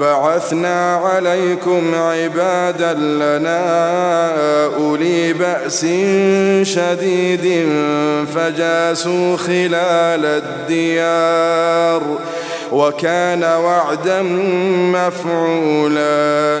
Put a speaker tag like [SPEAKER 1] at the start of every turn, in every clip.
[SPEAKER 1] بعثنا عليكم عبادا لنا أولي بأس شديد فجاسوا خلال الديار وكان وعدا مفعولا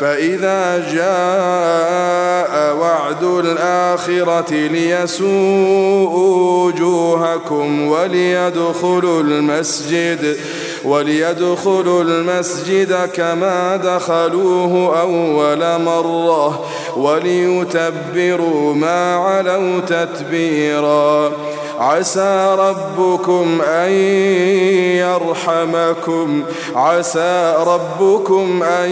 [SPEAKER 1] فإذا جاء وعد الآخرة ليسوء وجوهكم وليدخلوا المسجد وليدخلوا المسجد كما دخلوه أول مرة وليتبروا ما علوا تتبيرا. عسى ربكم أن يرحمكم. عسى ربكم أن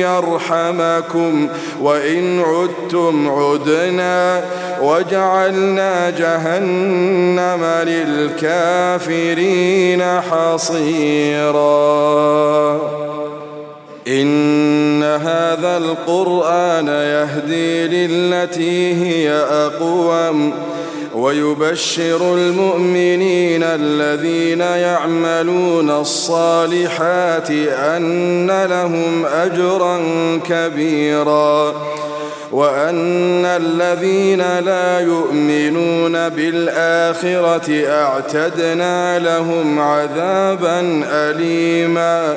[SPEAKER 1] يرحمكم. وإن عدتم عدنا وجعلنا جهنم للكافرين حصيرا. إن هذا القرآن يهدي للتي هي أقوم. ويبشر المؤمنين الذين يعملون الصالحات أن لهم أجرا كبيراً وأن الذين لا يؤمنون بالآخرة أعتدنا لهم عذابا أليما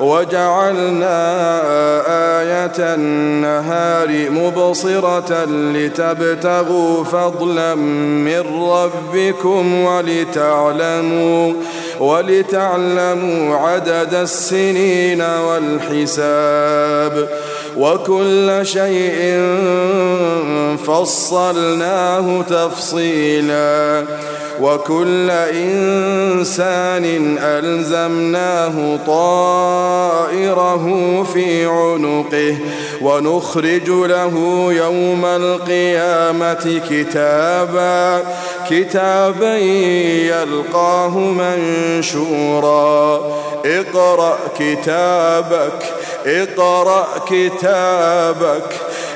[SPEAKER 1] وجعلنا آية النهار مبصرة لتبتغوا فضلا من ربكم ولتعلموا ولتعلموا عدد السنين والحساب وكل شيء فصلناه تفصيلا وكل إنسان ألزمناه طائره في عنقه ونخرج له يوم القيامة كتابا كتابا يلقاه منشورا. اقرأ كتابك اقرأ كتابك.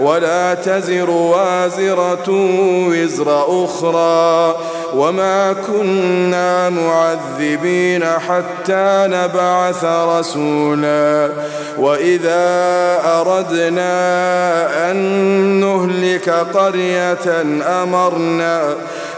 [SPEAKER 1] ولا تزر وازرة وزر أخرى وما كنا معذبين حتى نبعث رسولا وإذا أردنا أن نهلك قرية أمرنا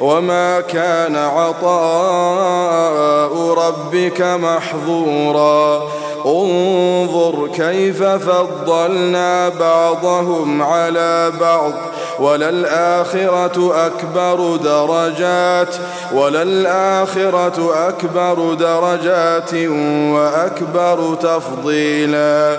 [SPEAKER 1] وما كان عطاء ربك محظورا. انظر كيف فضلنا بعضهم على بعض. وللآخرة أكبر درجات وللآخرة أكبر درجات وأكبر تفضيلا.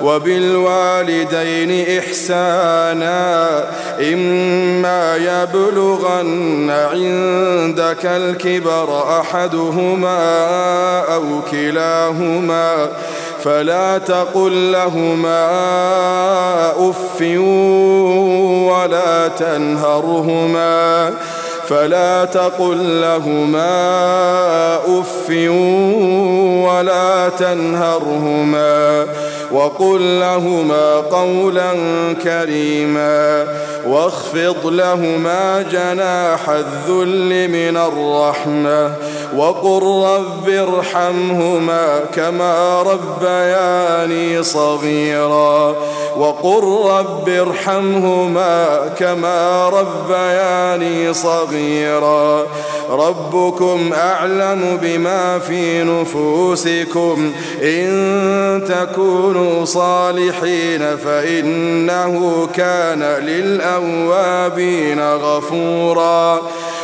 [SPEAKER 1] وبالوالدين إحسانا إما يبلغن عندك الكبر أحدهما أو كلاهما فلا تقل لهما أف ولا تنهرهما فلا تقل لهما أف ولا تنهرهما. وقل لهما قولا كريما واخفض لهما جناح الذل من الرحمة وقل رب ارحمهما كما ربياني صغيرا وقل رب ارحمهما كما ربياني صغيرا. ربكم أعلم بما في نفوسكم. إن تكونوا صالحين فإنه كان للأوابين غفورا.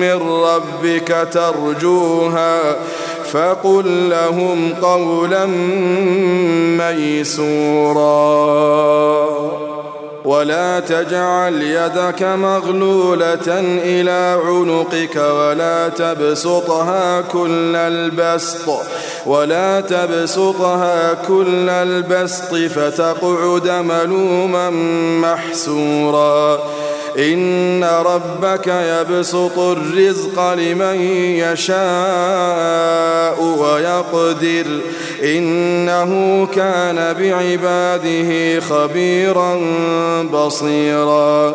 [SPEAKER 1] من ربك ترجوها فقل لهم قولا ميسورا. ولا تجعل يدك مغلولة إلى عنقك ولا تبسطها كل البسط ولا تبسطها كل البسط فتقعد ملوما محسورا. إن ربك يبسط الرزق لمن يشاء ويقدر. إنه كان بعباده خبيرا بصيرا.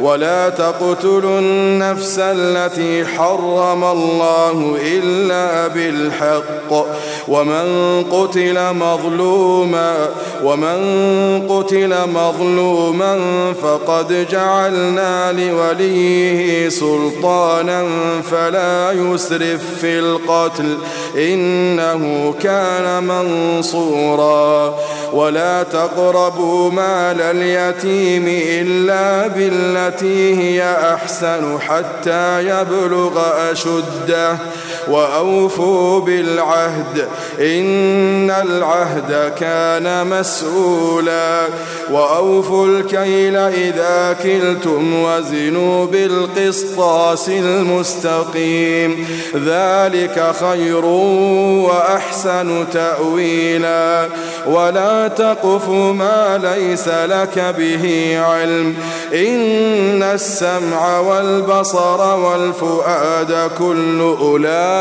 [SPEAKER 1] ولا تقتلوا النفس التي حرم الله إلا بالحق. ومن قتل مظلوما ومن قتل مظلوما فقد جعلنا لوليه سلطانا فلا يسرف في القتل. إنه كان منصورا. ولا تقربوا مال اليتيم إلا بالتي هي أحسن حتى يبلغ أشده. وأوفوا بالعهد إن العهد كان مسؤولا. وأوفوا الكيل إذا كلتم وزنوا بالقسطاس المستقيم. ذلك خير وأحسن تأويلا. ولا تقف ما ليس لك به علم. إن السمع والبصر والفؤاد كل أولئك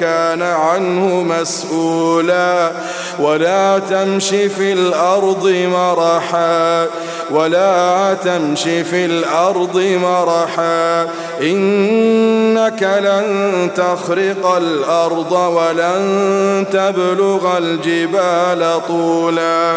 [SPEAKER 1] كان عنه مسؤولا. ولا تمش في الأرض مرحا. ولا تمش في الأرض مرحا. إنك لن تخرق الأرض ولن تبلغ الجبال طولا.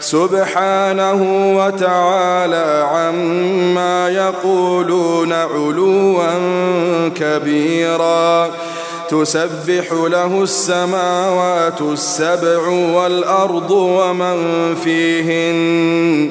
[SPEAKER 1] سبحانه وتعالى عما يقولون علوا كبيرا. تسبح له السماوات السبع والأرض ومن فيهن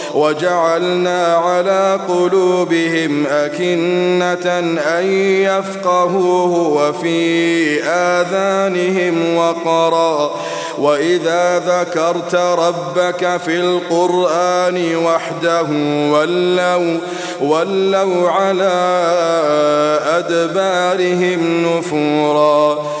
[SPEAKER 1] وجعلنا على قلوبهم أكنة أن يفقهوه وفي آذانهم وقرا. وإذا ذكرت ربك في القرآن وحده ولوا, ولوا على أدبارهم نفورا.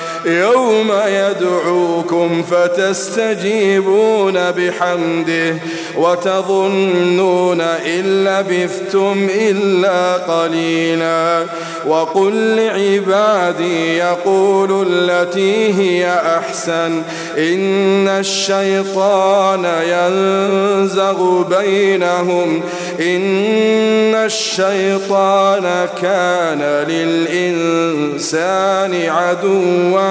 [SPEAKER 1] يوم يدعوكم فتستجيبون بحمده وتظنون إن لبثتم إلا قليلا وقل لعبادي يقول التي هي أحسن إن الشيطان ينزغ بينهم إن الشيطان كان للإنسان عدوا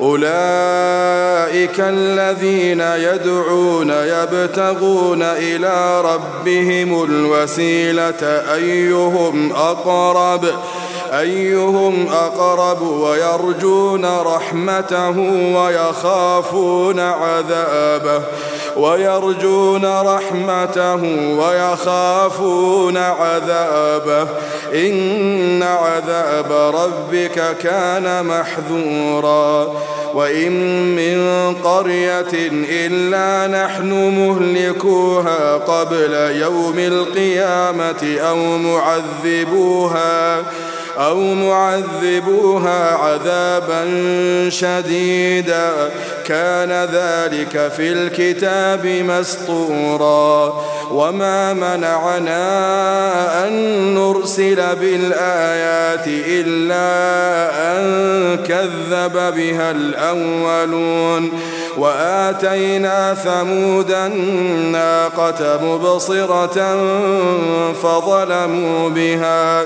[SPEAKER 1] أولئك الذين يدعون يبتغون إلى ربهم الوسيلة أيهم أقرب أيهم أقرب ويرجون رحمته ويخافون عذابه. ويرجون رحمته ويخافون عذابه. إن عذاب ربك كان محذورا. وإن من قرية إلا نحن مهلكوها قبل يوم القيامة أو معذبوها أو معذبوها عذابا شديدا. كان ذلك في الكتاب مسطورا. وما منعنا أن نرسل بالآيات إلا أن كذب بها الأولون. وآتينا ثمود الناقة مبصرة فظلموا بها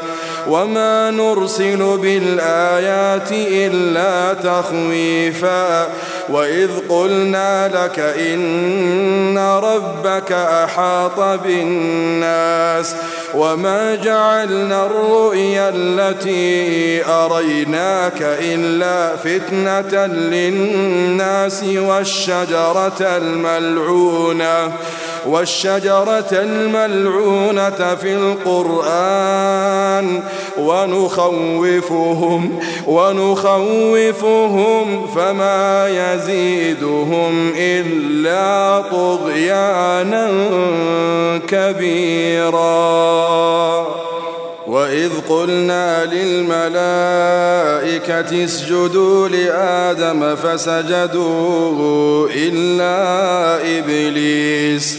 [SPEAKER 1] وما نرسل بالآيات إلا تخويفا وإذ قلنا لك إن ربك أحاط بالناس وما جعلنا الرؤيا التي أريناك إلا فتنة للناس والشجرة الملعونة والشجرة الملعونة في القرآن. ونخوفهم ونخوفهم فما يزيدهم إلا طغيانا كبيرا. وإذ قلنا للملائكة اسجدوا لآدم فسجدوا إلا إبليس.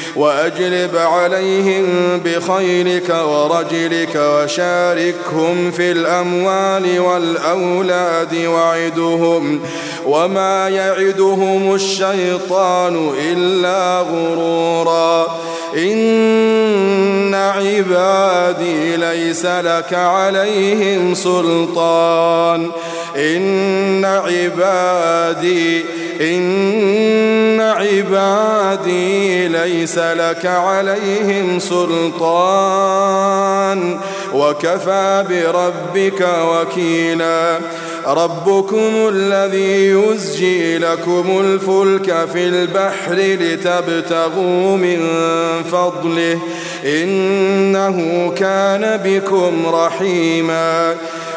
[SPEAKER 1] وأجلب عليهم بخيلك ورجلك وشاركهم في الأموال والأولاد وعدهم وما يعدهم الشيطان إلا غرورا. إن عبادي ليس لك عليهم سلطان. إن عبادي إن عبادي ليس لك عليهم سلطان. وكفى بربك وكيلا. ربكم الذي يزجي لكم الفلك في البحر لتبتغوا من فضله. إنه كان بكم رحيماً.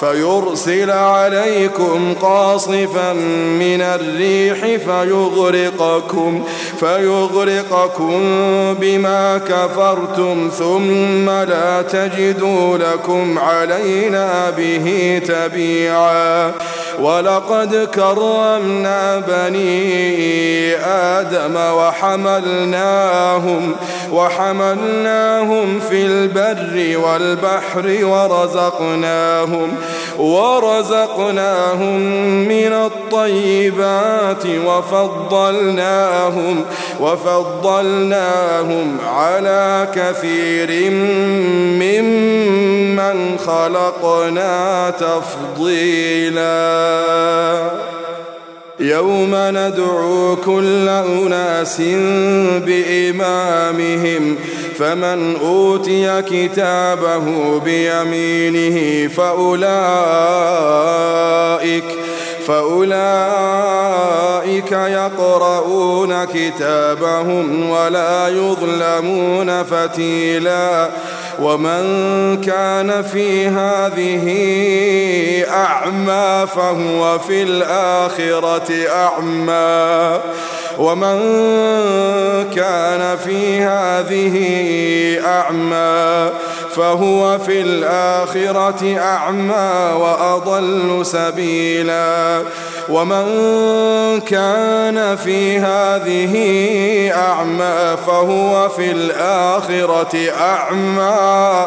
[SPEAKER 1] فيرسل عليكم قاصفا من الريح فيغرقكم فيغرقكم بما كفرتم ثم لا تجدوا لكم علينا به تبيعا. ولقد كرمنا بني آدم وحملناهم وحملناهم في البر والبحر ورزقناهم ورزقناهم من الطيبات وفضلناهم وفضلناهم على كثير ممن خلقنا تفضيلاً. يوم ندعو كل أناس بإمامهم فمن أوتي كتابه بيمينه فأولئك فأولئك يقرؤون كتابهم ولا يظلمون فتيلاً ومن كان في هذه أعمى فهو في الآخرة أعمى. ومن كان في هذه أعمى فهو في الآخرة أعمى وأضل سبيلا. ومن كان في هذه أعمى فهو في الآخرة أعمى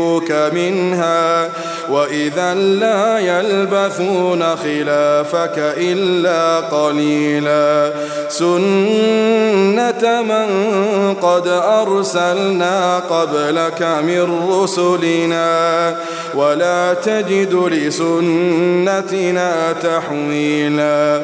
[SPEAKER 1] ليخرجوك منها وإذا لا يلبثون خلافك إلا قليلا. سنة من قد أرسلنا قبلك من رسلنا ولا تجد لسنتنا تحويلا.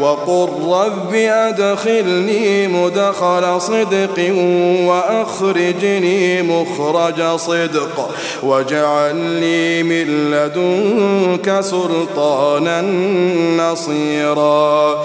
[SPEAKER 1] وقل رب أدخلني مدخل صدق وأخرجني مخرج صدق واجعل لي من لدنك سلطانا نصيرا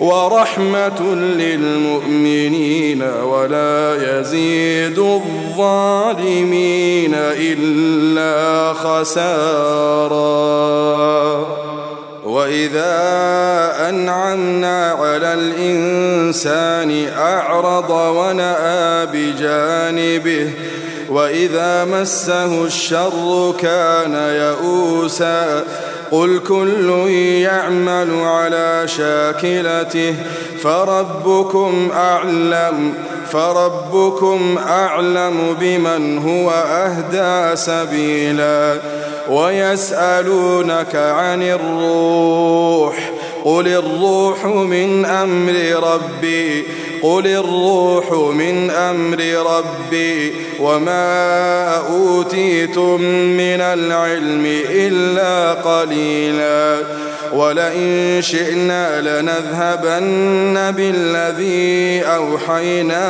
[SPEAKER 1] ورحمة للمؤمنين ولا يزيد الظالمين إلا خسارا. وإذا أنعمنا على الإنسان أعرض ونأى بجانبه وإذا مسه الشر كان يئوسا قل كل يعمل على شاكلته فربكم أعلم فربكم أعلم بمن هو أهدى سبيلا. ويسألونك عن الروح قل الروح من أمر ربي قل الروح من أمر ربي وما أوتيتم من العلم إلا قليلا ولئن شئنا لنذهبن بالذي أوحينا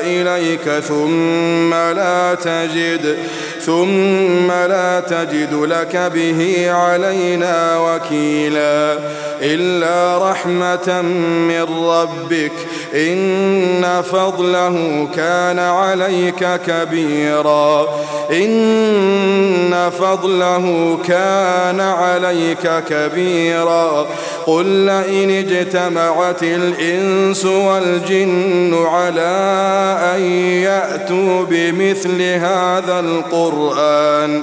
[SPEAKER 1] إليك ثم لا تجد ثم لا تجد لك به علينا وكيلا إلا رحمة من ربك إن فضله كان عليك كبيرا إن فضله كان عليك كبيرا قل لئن اجتمعت الإنس والجن على أن يأتوا بمثل هذا القرآن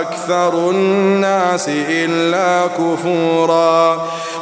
[SPEAKER 1] أكثر الناس إلا كفورا.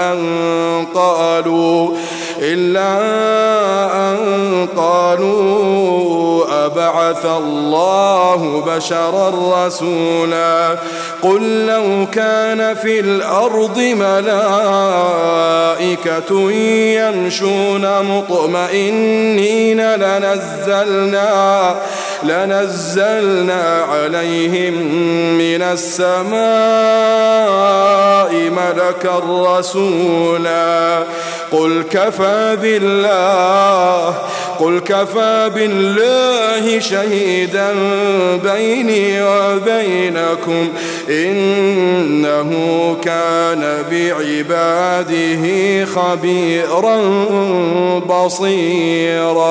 [SPEAKER 1] أن قالوا إلا أن قالوا أبعث الله بشرا رسولا قل لو كان في الأرض ملائكة يمشون مطمئنين لنزلنا لنزلنا عليهم من السماء ملكا رسولا. قل كفى بالله قل كفى بالله شهيدا بيني وبينكم إنه كان بعباده خبيرا بصيرا.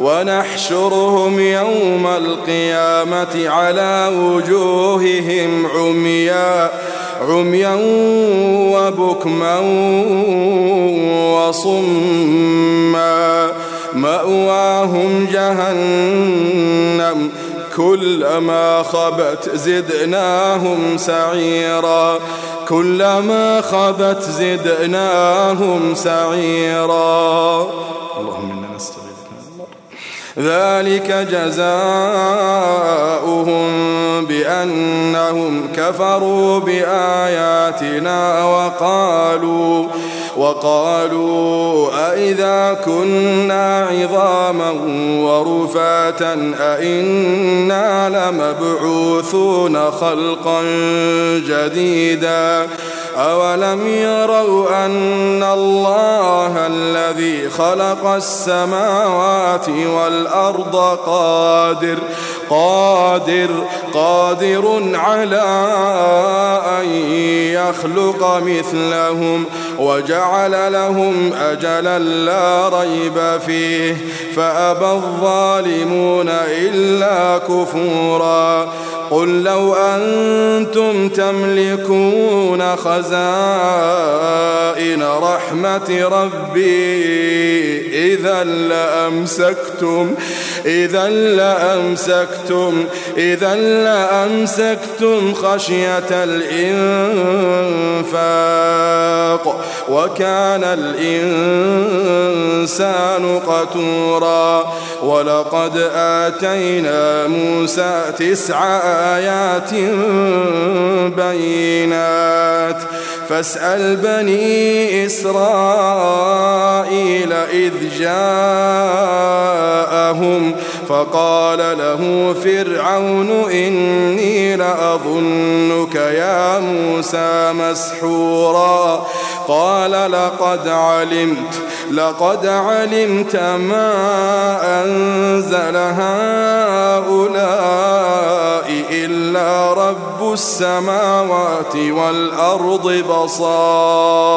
[SPEAKER 1] ونحشرهم يوم القيامة على وجوههم عميا عميا وبكما وصما. مأواهم جهنم كلما خبت زدناهم سعيرا كلما خبت زدناهم سعيرا. اللهم ذلك جزاؤهم بأنهم كفروا بآياتنا وقالوا وقالوا أئذا كنا عظاما ورفاتا أئنا لمبعوثون خلقا جديدا أولم يروا أن الله الذي خلق السماوات والأرض قادر قادر قادر على أن يخلق مثلهم وجعل لهم أجلا لا ريب فيه. فأبى الظالمون إلا كفورا. قل لو أنتم تملكون خزائن رحمة ربي إذا لأمسكتم إذا لأمسكتم إذا لأمسكتم خشية الإنفاق. وكان الإنسان قتورا. ولقد آتينا موسى تسع آيات بينات. فاسأل بني إسرائيل إذ جاءهم فقال له فرعون إني لأظنك يا موسى مسحورا. قال لقد علمت لقد علمت ما أنزل هؤلاء إلا رب السماوات والأرض بصائر.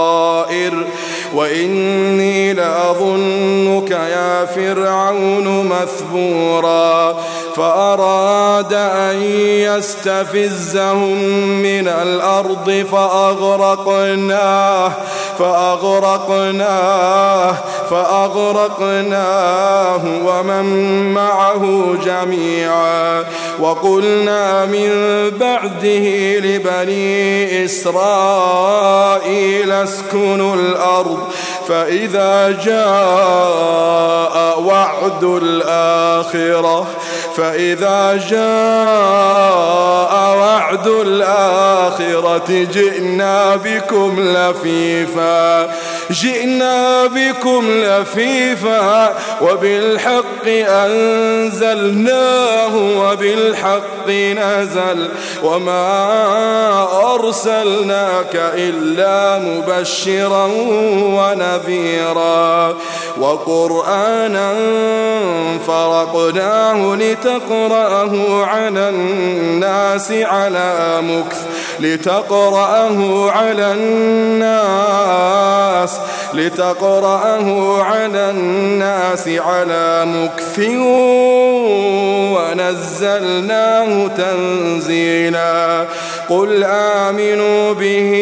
[SPEAKER 1] وإني لأظنك يا فرعون مثبورا. فأراد أن يستفزهم من الأرض فأغرقناه فأغرقناه. فأغرقناه ومن معه جميعا وقلنا من بعده لبني إسرائيل اسكنوا الأرض فإذا جاء وعد الآخرة فإذا جاء وعد الآخرة جئنا بكم لفيفا جئنا بكم لفيفا وبالحق أنزلناه وبالحق نزل وما أرسلناك إلا مبشرا ونذيرا. وقرآنا فرقناه لتقرأه على الناس على مكث لتقرأه على الناس لتقرأه على الناس على مكث. ونزلناه تنزيلا قل آمنوا به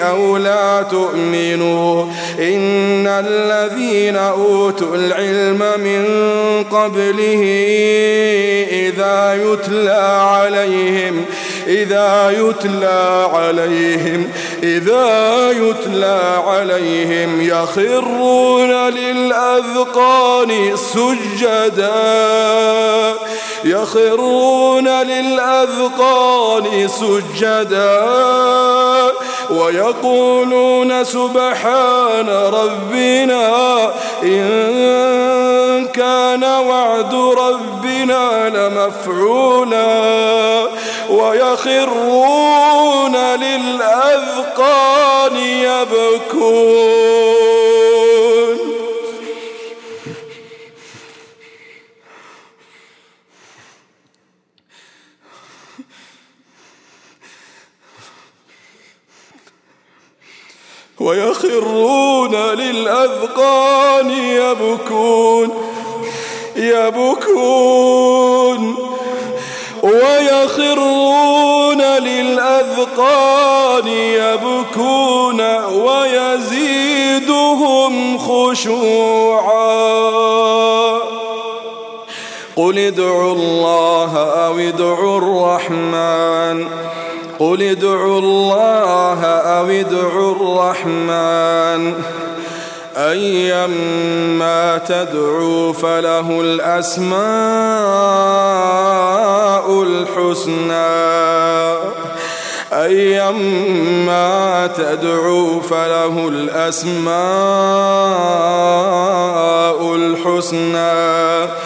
[SPEAKER 1] أو لا تؤمنوا. إن الذين أوتوا العلم من قبله إذا يتلى عليهم إذا يتلى عليهم إذا يتلى عليهم يخرون للأذقان سجدا يخرون للأذقان سجدا. ويقولون سبحان ربنا إن كان وعد ربنا لمفعولا ويخرون للأذقان يبكون. ويخرون للأذقان يبكون يبكون. ويخرون للأذقان يبكون ويزيدهم خشوعا. قل ادعوا الله أو ادعوا الرحمن. قل ادعوا الله أو ادعوا الرحمن. أيما تدعوا فله الأسماء الحسنى. أيما تدعوا فله الأسماء الحسنى.